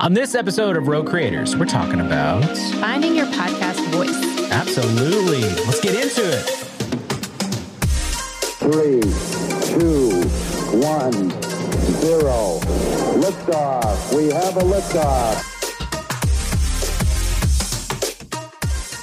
On this episode of Rogue Creators, we're talking about Finding your podcast voice. absolutely. Let's get into it. Three, two, one, zero. Liftoff. We have a liftoff.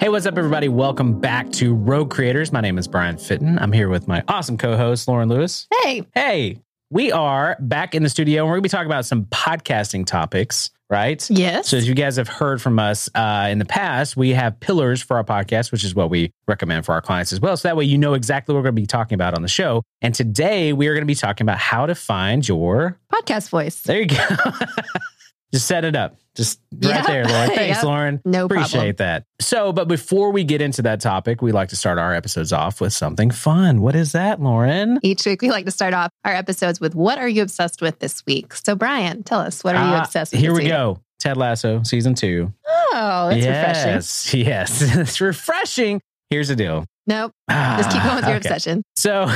Hey, what's up, everybody? Welcome back to Rogue Creators. My name is Brian Fitton. I'm here with my awesome co host, Lauren Lewis. Hey, Hey, we are back in the studio and we're going to be talking about some podcasting topics, right? yes. So, as you guys have heard from us uh, in the past, we have pillars for our podcast, which is what we recommend for our clients as well. So that way you know exactly what we're going to be talking about on the show. And today we are going to be talking about how to find your. podcast voice. There you go. Just set it up. Just right Yeah. there, Lauren. Thanks, Yep. Lauren. No Appreciate problem. that. So, but before we get into that topic, we like to start our episodes off with something fun. What is that, Lauren? Each week, we like to start off our episodes with what are you obsessed with this week? So, Brian, tell us, what are you Ah, obsessed with? Here we week? go. Ted Lasso, season two. Oh, that's refreshing. yes, yes, it's refreshing. Here's the deal. Nope. Just keep going with your Ah, okay. obsession. So,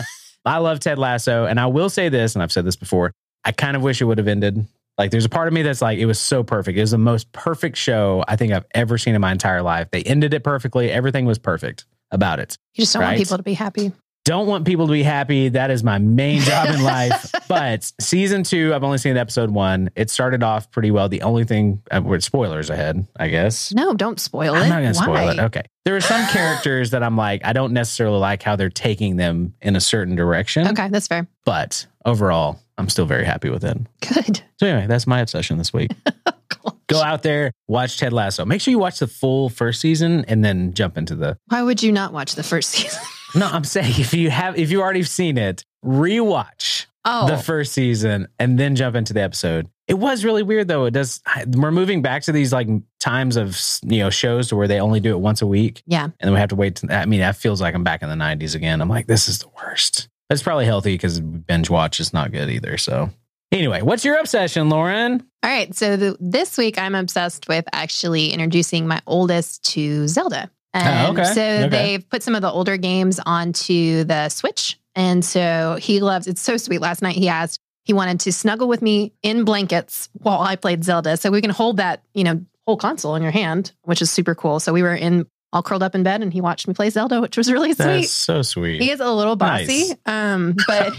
I love Ted Lasso, and I will say this, and I've said this before. I kind of wish it would have ended. Like, there's a part of me that's like, it was so perfect. It was the most perfect show I think I've ever seen in my entire life. They ended it perfectly. Everything was perfect about it. You just don't Right. want people to be happy. Don't want people to be happy. That is my main job in life. But season two, I've only seen episode one. It started off pretty well. The only thing, uh, with spoilers ahead, I guess. No, don't spoil it. I'm not going to spoil it. Okay. There are some characters that I'm like, I don't necessarily like how they're taking them in a certain direction. Okay, that's fair. But overall, I'm still very happy with it. Good. So, anyway, that's my obsession this week. Go out there, watch Ted Lasso. Make sure you watch the full first season and then jump into the. Why would you not watch the first season? No, I'm saying if you have, if you already seen it, rewatch Oh, the first season and then jump into the episode. It was really weird though. It does. We're moving back to these like times of you know shows to where they only do it once a week, yeah. and then we have to wait. To, I mean, that feels like I'm back in the '90s again. I'm like, this is the worst. That's probably healthy because binge watch is not good either. So, anyway, what's your obsession, Lauren? All right. So the, this week, I'm obsessed with actually introducing my oldest to Zelda. Oh, and okay. So Okay. they've put some of the older games onto the Switch. And so he loves it's so sweet. Last night he asked, he wanted to snuggle with me in blankets while I played Zelda. So we can hold that, you know, whole console in your hand, which is super cool. So we were in all curled up in bed and he watched me play Zelda, which was really sweet. That's so sweet. He is a little bossy, Nice. um, but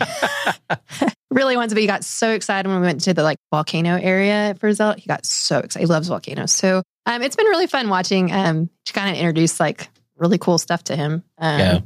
really wants to be. He got so excited when we went to the like volcano area for Zelda. He got so excited. He loves volcanoes. So um, it's been really fun watching um, to kind of introduce like really cool stuff to him. Um, yeah,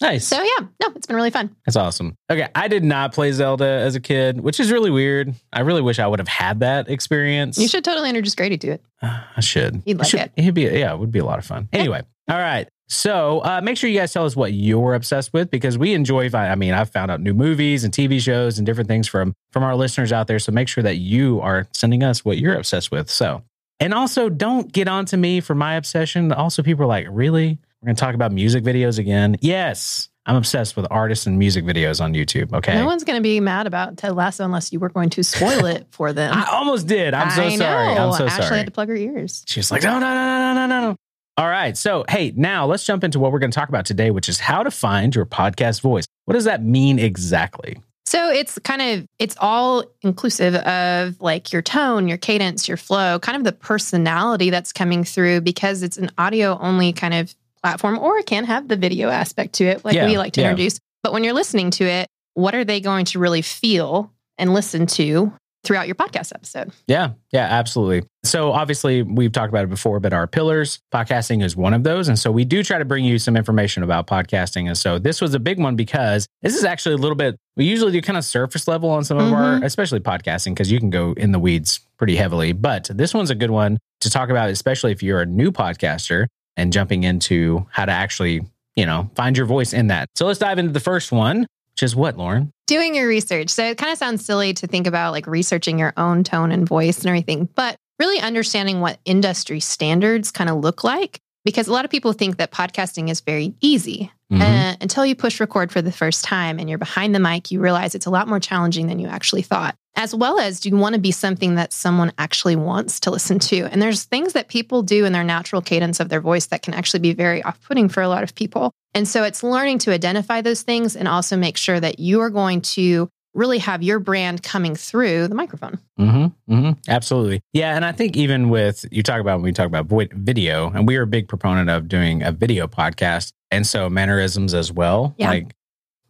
nice. So yeah, no, it's been really fun. That's awesome. Okay, I did not play Zelda as a kid, which is really weird. I really wish I would have had that experience. You should totally introduce Grady to it. I should. He'd like should, it. He'd be yeah, it would be a lot of fun. Anyway, all right. So uh, make sure you guys tell us what you're obsessed with because we enjoy. I mean, I've found out new movies and TV shows and different things from from our listeners out there. So make sure that you are sending us what you're obsessed with. So and also don't get on to me for my obsession. Also, people are like, really? We're going to talk about music videos again? Yes. I'm obsessed with artists and music videos on YouTube. Okay. No one's going to be mad about Ted Lasso unless you were going to spoil it for them. I almost did. I'm so I sorry. know. I'm so sorry. Ashley sorry. had to plug her ears. She was like, no, no, no, no, no, no, no. All right. So, hey, now let's jump into what we're going to talk about today, which is how to find your podcast voice. What does that mean exactly? So it's kind of it's all inclusive of like your tone, your cadence, your flow, kind of the personality that's coming through because it's an audio only kind of platform or it can have the video aspect to it like Yeah, we like to yeah. introduce. But when you're listening to it, what are they going to really feel and listen to throughout your podcast episode? Yeah, yeah, absolutely. So obviously we've talked about it before, but our pillars, podcasting is one of those. And so we do try to bring you some information about podcasting. And so this was a big one because this is actually a little bit, we usually do kind of surface level on some of our, Mhm. especially podcasting, because you can go in the weeds pretty heavily. But this one's a good one to talk about, especially if you're a new podcaster and jumping into how to actually, you know, find your voice in that. So let's dive into the first one, which is what, Lauren? Doing your research. So it kind of sounds silly to think about like researching your own tone and voice and everything, but really understanding what industry standards kind of look like. Because a lot of people think that podcasting is very easy. Mhm. Uh, until you push record for the first time and you're behind the mic, you realize it's a lot more challenging than you actually thought. As well as, do you want to be something that someone actually wants to listen to? And there's things that people do in their natural cadence of their voice that can actually be very off putting for a lot of people. And so it's learning to identify those things and also make sure that you are going to really have your brand coming through the microphone. Mm-hmm, mm-hmm. Absolutely. Yeah. And I think even with you talk about when we talk about video, and we are a big proponent of doing a video podcast. And so mannerisms as well, Yeah. like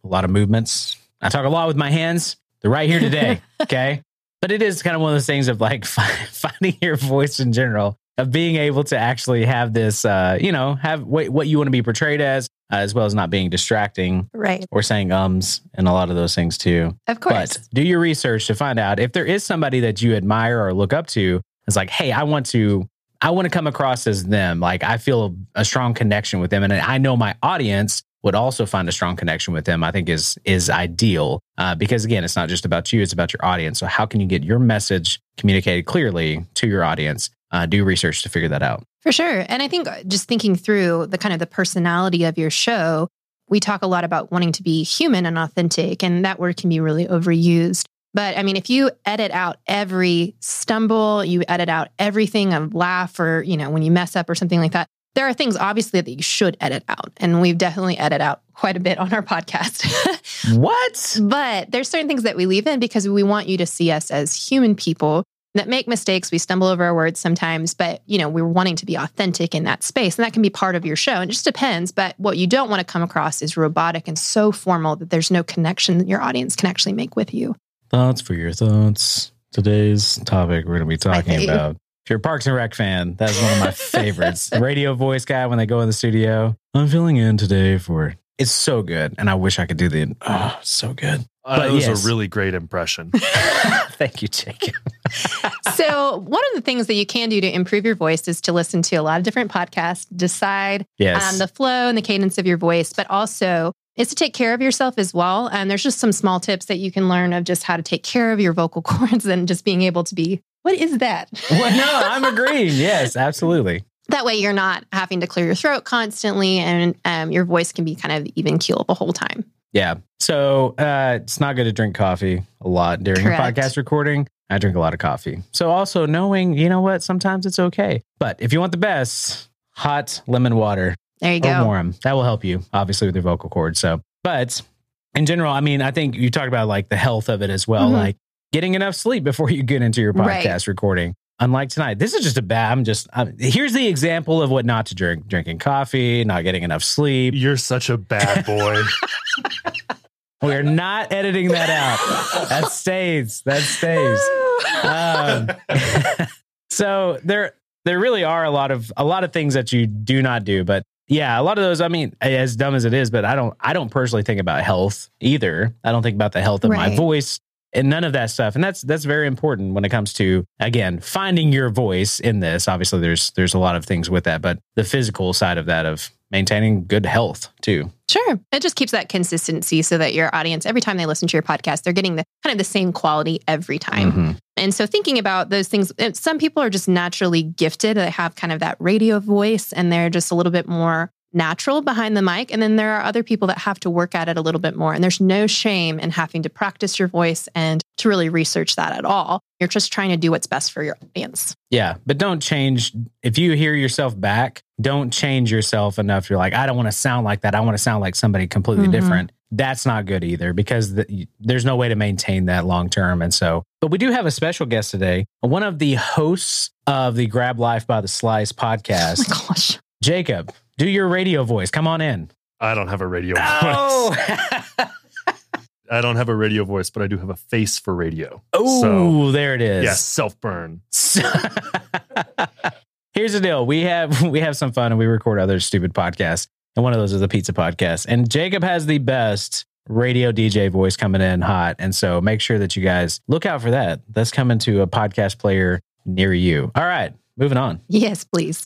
a lot of movements. I talk a lot with my hands. They're right here today. okay. But it is kind of one of those things of like finding your voice in general, of being able to actually have this, uh, you know, have what, what you want to be portrayed as, Uh, as well as not being distracting Right. or saying ums and a lot of those things too. Of course. But do your research to find out if there is somebody that you admire or look up to. It's like, hey, I want to, I want to come across as them. Like I feel a strong connection with them, and I know my audience would also find a strong connection with them. I think is is ideal uh, because again, it's not just about you; it's about your audience. So how can you get your message communicated clearly to your audience? Uh, do research to figure that out. For sure. And I think uh, just thinking through the kind of the personality of your show, we talk a lot about wanting to be human and authentic, and that word can be really overused. But I mean, if you edit out every stumble, you edit out everything of laugh or, you know, when you mess up or something like that, there are things obviously that you should edit out. And we've definitely edited out quite a bit on our podcast. What? But there's certain things that we leave in because we want you to see us as human people that make mistakes. We stumble over our words sometimes, but you know, we're wanting to be authentic in that space. And that can be part of your show. And it just depends. But what you don't want to come across is robotic and so formal that there's no connection that your audience can actually make with you. Thoughts for your thoughts. Today's topic we're going to be talking about. If you're a Parks and Rec fan, that's one of my favorites. Radio voice guy when they go in the studio. I'm filling in today for. It's so good, and I wish I could do the. Oh, so good. Uh, But it was yes. a really great impression. Thank you, Jacob. so, one of the things that you can do to improve your voice is to listen to a lot of different podcasts, decide Yes. um, the flow and the cadence of your voice, but also is to take care of yourself as well. And there's just some small tips that you can learn of just how to take care of your vocal cords and just being able to be, what is that? well, no, I'm agreeing. Yes, absolutely. that way you're not having to clear your throat constantly and um, your voice can be kind of even keel the whole time. Yeah. So uh, it's not good to drink coffee a lot during Correct. a podcast recording. I drink a lot of coffee. So also knowing, you know what, sometimes it's okay. But if you want the best, hot lemon water There you or go. warm. That will help you, obviously, with your vocal cords. So, but in general, I mean, I think you talked about like the health of it as well, Mhm. like getting enough sleep before you get into your Right. podcast recording. Unlike tonight, this is just a bad. I'm just I'm, here's the example of what not to drink: drinking coffee, not getting enough sleep. You're such a bad boy. We are not editing that out. That stays. That stays. Um, so there there really are a lot of a lot of things that you do not do but yeah a lot of those i mean as dumb as it is but i don't i don't personally think about health either. I don't think about the health of my voice and none of that stuff. And that's that's very important when it comes to again finding your voice in this. Obviously there's there's a lot of things with that but the physical side of that of maintaining good health too Sure. It just keeps that consistency so that your audience, every time they listen to your podcast, they're getting the kind of the same quality every time. Mhm. And so thinking about those things, uh, some people are just naturally gifted. They have kind of that radio voice and they're just a little bit more natural behind the mic. And then there are other people that have to work at it a little bit more. And there's no shame in having to practice your voice and to really research that at all. You're just trying to do what's best for your audience. Yeah, but don't change. If you hear yourself back, don't change yourself enough. You're like, I don't want to sound like that. I want to sound like somebody completely Mhm. different. That's not good either because the, there's no way to maintain that long term. And so, but we do have a special guest today, one of the hosts of the Grab Life by the Slice Oh podcast, my gosh. Jacob. Do your radio voice. Come on in. I don't have a radio voice. Oh, I don't have a radio voice, but I do have a face for radio. oh, So, there it is. yes, self burn. Here's the deal. We have we have some fun and we record other stupid podcasts. And one of those is a pizza podcast. And Jacob has the best radio DJ voice coming in hot. And so make sure that you guys look out for that. That's coming to a podcast player near you. All right, moving on. Yes, please.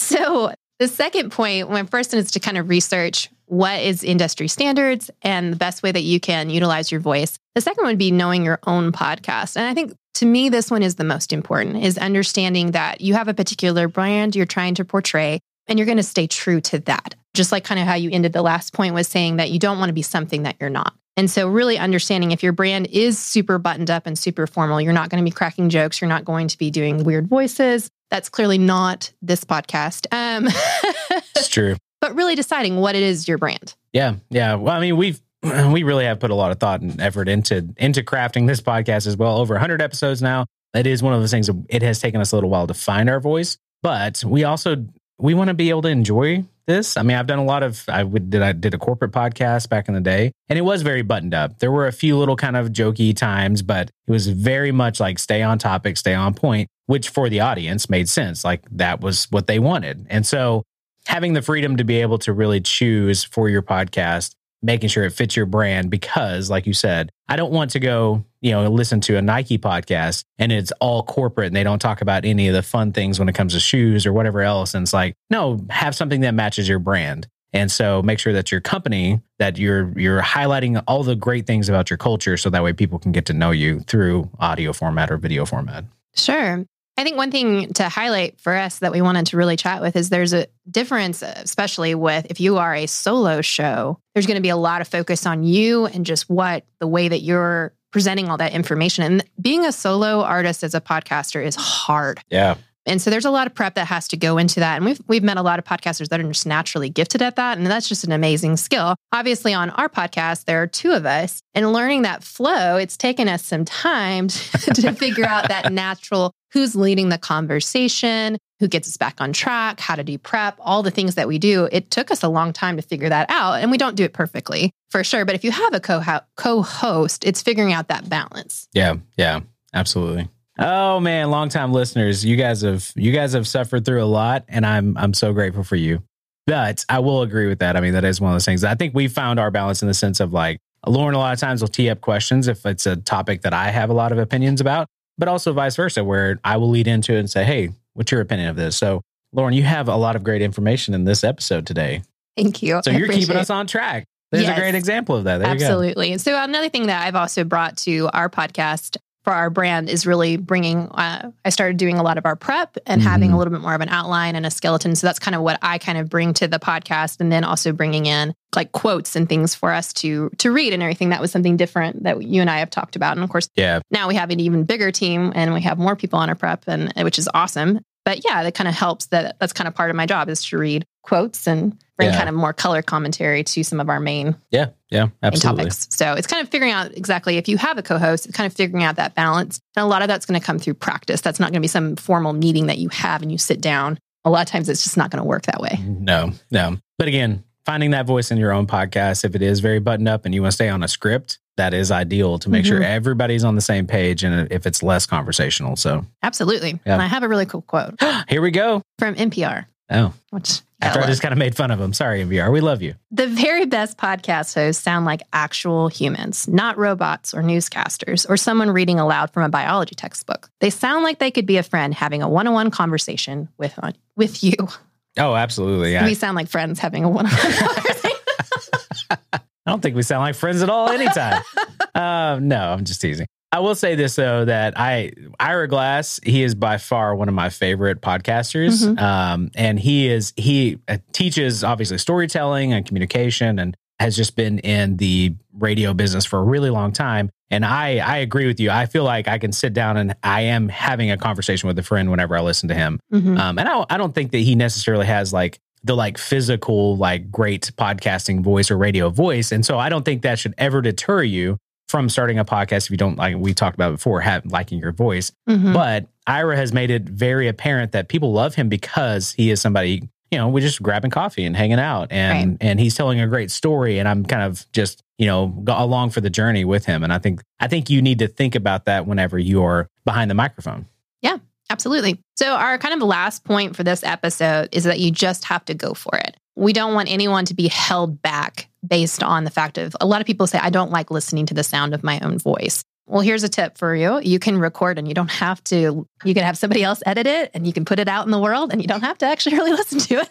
So the second point, when first is to kind of research what is industry standards and the best way that you can utilize your voice. The second would be knowing your own podcast. And I think to me, this one is the most important is understanding that you have a particular brand you're trying to portray and you're going to stay true to that. Just like kind of how you ended the last point was saying that you don't want to be something that you're not. And so, really understanding if your brand is super buttoned up and super formal, you're not going to be cracking jokes, you're not going to be doing weird voices. That's clearly not this podcast. Um, It's true. but really deciding what it is your brand. Yeah, yeah. Well, I mean, we've we really have put a lot of thought and effort into into crafting this podcast as well. Over 100 episodes now. That is one of those things. It has taken us a little while to find our voice, but we also we want to be able to enjoy this. I mean, I've done a lot of I would did I did a corporate podcast back in the day, and it was very buttoned up. There were a few little kind of jokey times, but it was very much like stay on topic, stay on point, which for the audience made sense. Like that was what they wanted, and so having the freedom to be able to really choose for your podcast making sure it fits your brand because like you said i don't want to go you know listen to a nike podcast and it's all corporate and they don't talk about any of the fun things when it comes to shoes or whatever else. And it's like no have something that matches your brand. And so make sure that your company that you're you're highlighting all the great things about your culture so that way people can get to know you through audio format or video format. Sure. I think one thing to highlight for us that we wanted to really chat with is there's a difference, especially with if you are a solo show, there's going to be a lot of focus on you and just what the way that you're presenting all that information. And being a solo artist as a podcaster is hard. yeah And so there's a lot of prep that has to go into that. And we've we've met a lot of podcasters that are just naturally gifted at that. And that's just an amazing skill. Obviously, on our podcast, there are two of us. And learning that flow, it's taken us some time to, to figure out that natural who's leading the conversation, who gets us back on track, how to do prep, all the things that we do. It took us a long time to figure that out. And we don't do it perfectly for sure. But if you have a co co-host, it's figuring out that balance. Yeah, yeah, absolutely. Oh man, longtime listeners, you guys have you guys have suffered through a lot, and I'm I'm so grateful for you. But I will agree with that. I mean, that is one of those things. I think we found our balance in the sense of like Lauren. A lot of times will tee up questions if it's a topic that I have a lot of opinions about, but also vice versa, where I will lead into it and say, "Hey, what's your opinion of this?" So, Lauren, you have a lot of great information in this episode today. Thank you. So I you're keeping appreciate us on track. There's Yes. a great example of that. There you go. Absolutely. And so uh, another thing that I've also brought to our podcast for our brand is really bringing. Uh, I started doing a lot of our prep and having Mhm. a little bit more of an outline and a skeleton. So that's kind of what I kind of bring to the podcast, and then also bringing in like quotes and things for us to to read and everything. That was something different that you and I have talked about. And of course, Yeah, now we have an even bigger team and we have more people on our prep, and which is awesome. But yeah, that kind of helps. That that's kind of part of my job is to read quotes and bring Yeah. kind of more color commentary to some of our main yeah, yeah, absolutely. topics. So it's kind of figuring out exactly if you have a co-host, it's kind of figuring out that balance. And a lot of that's going to come through practice. That's not going to be some formal meeting that you have and you sit down. A lot of times it's just not going to work that way. No, no. But again, finding that voice in your own podcast, if it is very buttoned up and you want to stay on a script, that is ideal to make sure Mhm. everybody's on the same page and if it's less conversational. So Absolutely. Yeah. And I have a really cool quote here we go. from NPR, Oh, which after I just kind of made fun of them. Sorry, NPR. We love you. The very best podcast hosts sound like actual humans, not robots or newscasters or someone reading aloud from a biology textbook. They sound like they could be a friend having a one-on-one conversation with with you. Oh, absolutely. Yeah. We sound like friends having a one-on-one conversation. I don't think we sound like friends at all anytime. uh, no, I'm just teasing. I will say this though that I Ira Glass he is by far one of my favorite podcasters, Mhm. um, and he is he uh, teaches obviously storytelling and communication, and has just been in the radio business for a really long time. And I I agree with you. I feel like I can sit down and I am having a conversation with a friend whenever I listen to him. Mhm. Um, and I I don't think that he necessarily has like the like physical, like great podcasting voice or radio voice. And so I don't think that should ever deter you from starting a podcast if you don't like we talked about before, have liking your voice. Mhm. But Ira has made it very apparent that people love him because he is somebody, you know, we're just grabbing coffee and hanging out and and he's telling a great story and I'm kind of just, you know, go along for the journey with him. And I think I think you need to think about that whenever you're behind the microphone. Yeah, absolutely. So, our kind of last point for this episode is that you just have to go for it. We don't want anyone to be held back based on the fact of a lot of people say, I don't like listening to the sound of my own voice. Well, here's a tip for you. You can record and you don't have to, you can have somebody else edit it and you can put it out in the world and you don't have to actually really listen to it.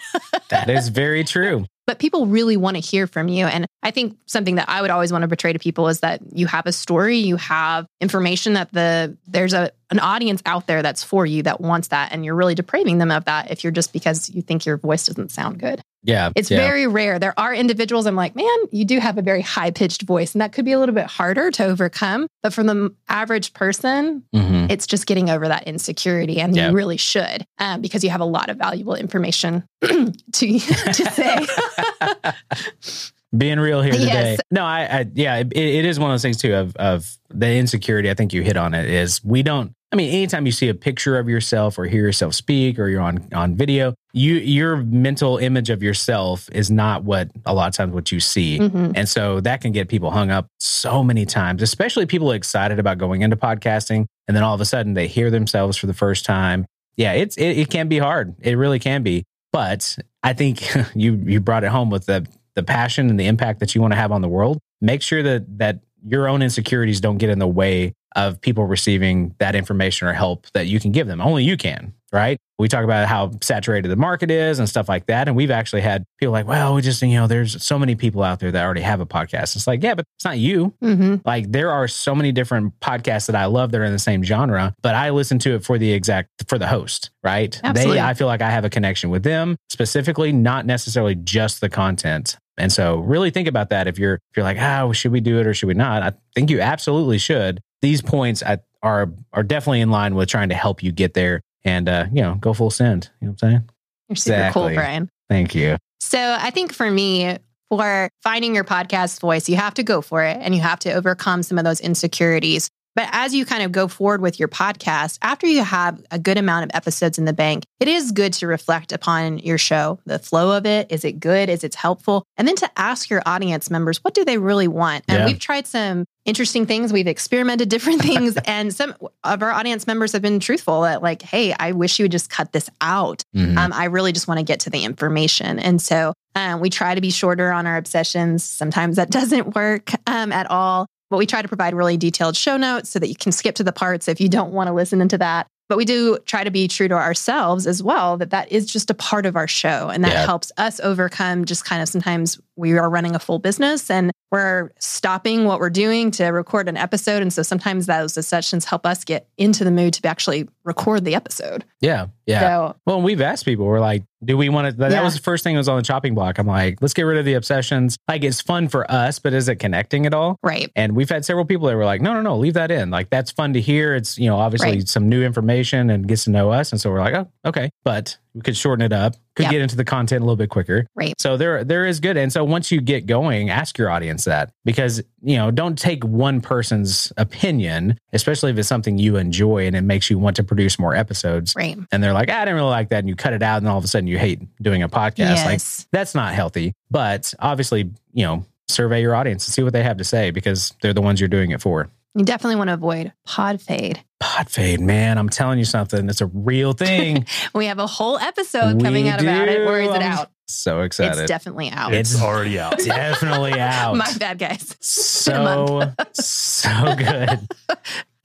that is very true. but people really want to hear from you. And I think something that I would always want to portray to people is that you have a story, you have information that the there's a an audience out there that's for you that wants that, and you're really depraving them of that if you're just because you think your voice doesn't sound good. Yeah. It's yeah. very rare. There are individuals I'm like, man, you do have a very high pitched voice, and that could be a little bit harder to overcome. But for the average person, Mhm. it's just getting over that insecurity, and Yeah. you really should um, because you have a lot of valuable information to to say. being real here today. Yes. No, I, I yeah, it, it is one of those things too of of the insecurity. I think you hit on it. Is we don't. I mean, anytime you see a picture of yourself or hear yourself speak, or you're on on video, you your mental image of yourself is not what a lot of times what you see. Mhm. And so that can get people hung up so many times, especially people excited about going into podcasting. And then all of a sudden they hear themselves for the first time. Yeah, it's it, it can be hard. It really can be. But I think you you brought it home with the the passion and the impact that you want to have on the world. Make sure that that your own insecurities don't get in the way of people receiving that information or help that you can give them. Only you can, right? We talk about how saturated the market is and stuff like that. And we've actually had people like, well, we just, you know, there's so many people out there that already have a podcast. It's like, yeah, but it's not you. Mhm. Like there are so many different podcasts that I love that are in the same genre, but I listen to it for the exact for the host, right? Absolutely. They I feel like I have a connection with them specifically, not necessarily just the content. And so really think about that if you're if you're like, ah, should we do it or should we not? I think you absolutely should. These points I- are are definitely in line with trying to help you get there and uh, you know, go full send. You know what I'm saying? You're super cool, Brian. Thank you. So I think for me, for finding your podcast voice, you have to go for it and you have to overcome some of those insecurities. But as you kind of go forward with your podcast, after you have a good amount of episodes in the bank, it is good to reflect upon your show, the flow of it. Is it good? Is it helpful? And then to ask your audience members, what do they really want? And Yeah. we've tried some interesting things. We've experimented different things. and some of our audience members have been truthful that, like, hey, I wish you would just cut this out. Mhm. Um, I really just want to get to the information. And so um, we try to be shorter on our obsessions. Sometimes that doesn't work um, at all, but we try to provide really detailed show notes so that you can skip to the parts if you don't want to listen into that. But we do try to be true to ourselves as well, that that is just a part of our show. And that Yeah. helps us overcome just kind of sometimes we are running a full business and we're stopping what we're doing to record an episode. And so sometimes those sessions help us get into the mood to actually record the episode. Yeah. Yeah. So Well, we've asked people, we're like, do we want to? That Yeah. was the first thing that was on the chopping block. I'm like, let's get rid of the obsessions. Like, it's fun for us, but is it connecting at all? right. And we've had several people that were like, no, no, no, leave that in. Like, that's fun to hear. It's, you know, obviously Right. some new information and gets to know us. And so we're like, oh, okay. But we could shorten it up, could Yep. get into the content a little bit quicker. Right. So there, there is good. And so once you get going, ask your audience that because, you know, don't take one person's opinion, especially if it's something you enjoy and it makes you want to produce more episodes Right. and they're like, "Ah, I didn't really like that, and you cut it out, and all of a sudden you hate doing a podcast. Like Yes. that's not healthy. But obviously, you know, survey your audience and see what they have to say because they're the ones you're doing it for. You definitely want to avoid pod fade. Pod fade, man. I'm telling you something. It's a real thing. We have a whole episode coming We out about it. Or is it out? So excited. It's definitely out. It's- It's already out. Definitely out. My bad, guys. so so good.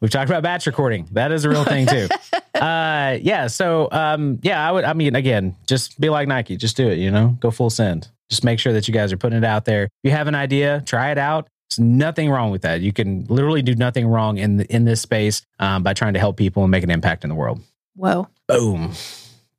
We've talked about batch recording. That is a real thing too. uh yeah, so um yeah, I would I mean again, just be like Nike, just do it, you know? Go full send. Just make sure that you guys are putting it out there. If you have an idea, try it out. There's nothing wrong with that. You can literally do nothing wrong in the, in this space um, by trying to help people and make an impact in the world. Whoa. Boom.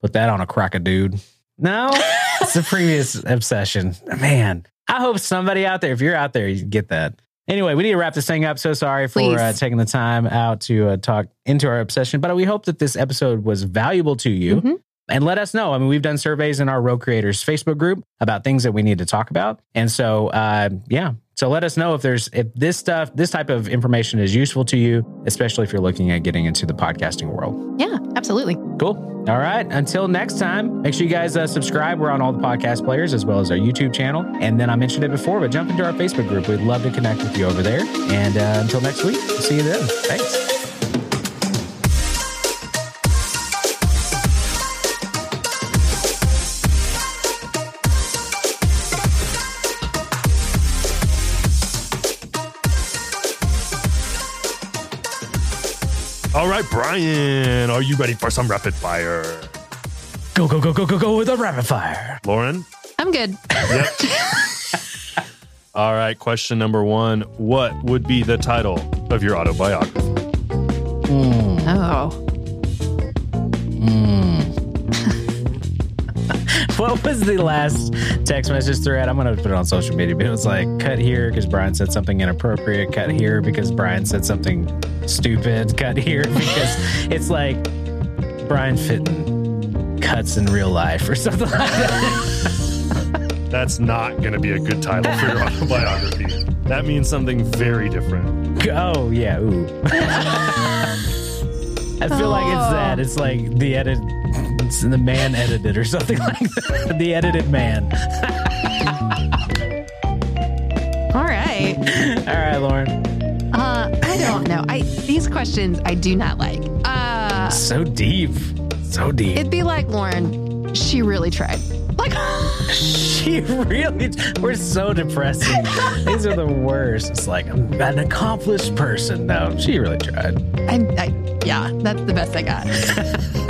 Put that on a crock of dude. No, it's a previous obsession. Man, I hope somebody out there, if you're out there, you get that. Anyway, we need to wrap this thing up. So sorry for uh, taking the time out to uh, talk into our obsession, but we hope that this episode was valuable to you. Mhm. And let us know. I mean, we've done surveys in our Rogue Creators Facebook group about things that we need to talk about. And so, uh, yeah. So let us know if there's if this stuff, this type of information is useful to you, especially if you're looking at getting into the podcasting world. Yeah, absolutely. Cool. All right. Until next time, make sure you guys uh, subscribe. We're on all the podcast players as well as our YouTube channel. And then I mentioned it before, but jump into our Facebook group. We'd love to connect with you over there. And uh, until next week, see you then. Thanks. Right, Brian, are you ready for some rapid fire? Go, go, go, go, go, go with a rapid fire. Lauren? I'm good. Yep. All right, question number one. What would be the title of your autobiography? Hmm. Oh. Hmm. What was the last text message thread? I'm going to put it on social media, but it was like, cut here because Brian said something inappropriate, cut here because Brian said something stupid, cut here because it's like Brian Fitton cuts in real life or something like that. That's not going to be a good title for your autobiography. That means something very different. Oh, yeah. Ooh. I feel like it's that. It's like the edit, it's the man edited or something like that. The edited man. All right. All right, Lauren. I don't know. I these questions I do not like. Uh, So deep. So deep. it'd be like Lauren. She really tried. Like, She really, we're so depressing. These are the worst. It's like, I'm an accomplished person. No, she really tried. I, I, yeah, that's the best I got.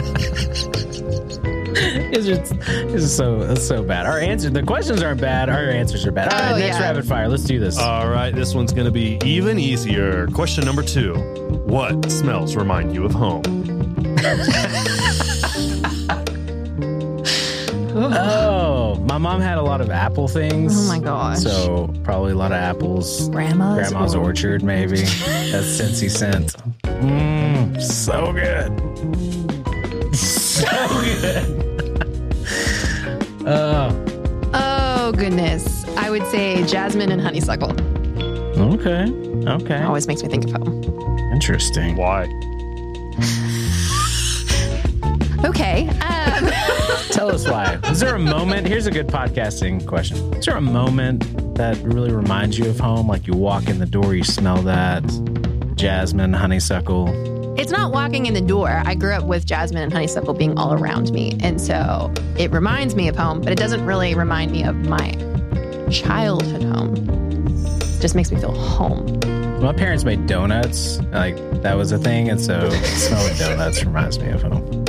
It's just, it's so, it's so bad. Our answer, the questions aren't bad. Our answers are bad. All right, Oh, next yeah. rapid fire. Let's do this. All right, this one's going to be even easier. Question number two What smells remind you of home? oh, my mom had a lot of apple things. Oh my gosh. So probably a lot of apples. Grandma's, Grandma's or- orchard, maybe. That's Cincy scent. Mmm, so good. So good. Oh. Oh goodness, I would say jasmine and honeysuckle. Okay. Okay. Always makes me think of home. Interesting. Why? Okay. Um, Tell us why. Is there a moment? Here's a good podcasting question. Is there a moment that really reminds you of home? Like you walk in the door, you smell that jasmine, honeysuckle. It's not walking in the door. I grew up with jasmine and honeysuckle being all around me, and so it reminds me of home, but it doesn't really remind me of my childhood home. It just makes me feel home. My parents made donuts. Like that was a thing, and so the smell of donuts reminds me of home.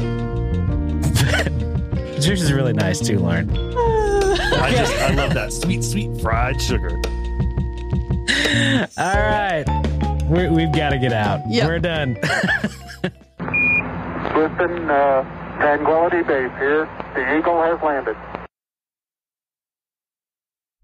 Yours is really nice too, Lauren. I just, I love that sweet, sweet fried sugar. All right, we we've got to get out. Yep. We're done. Listen, uh, Tranquility Base here. The Eagle has landed.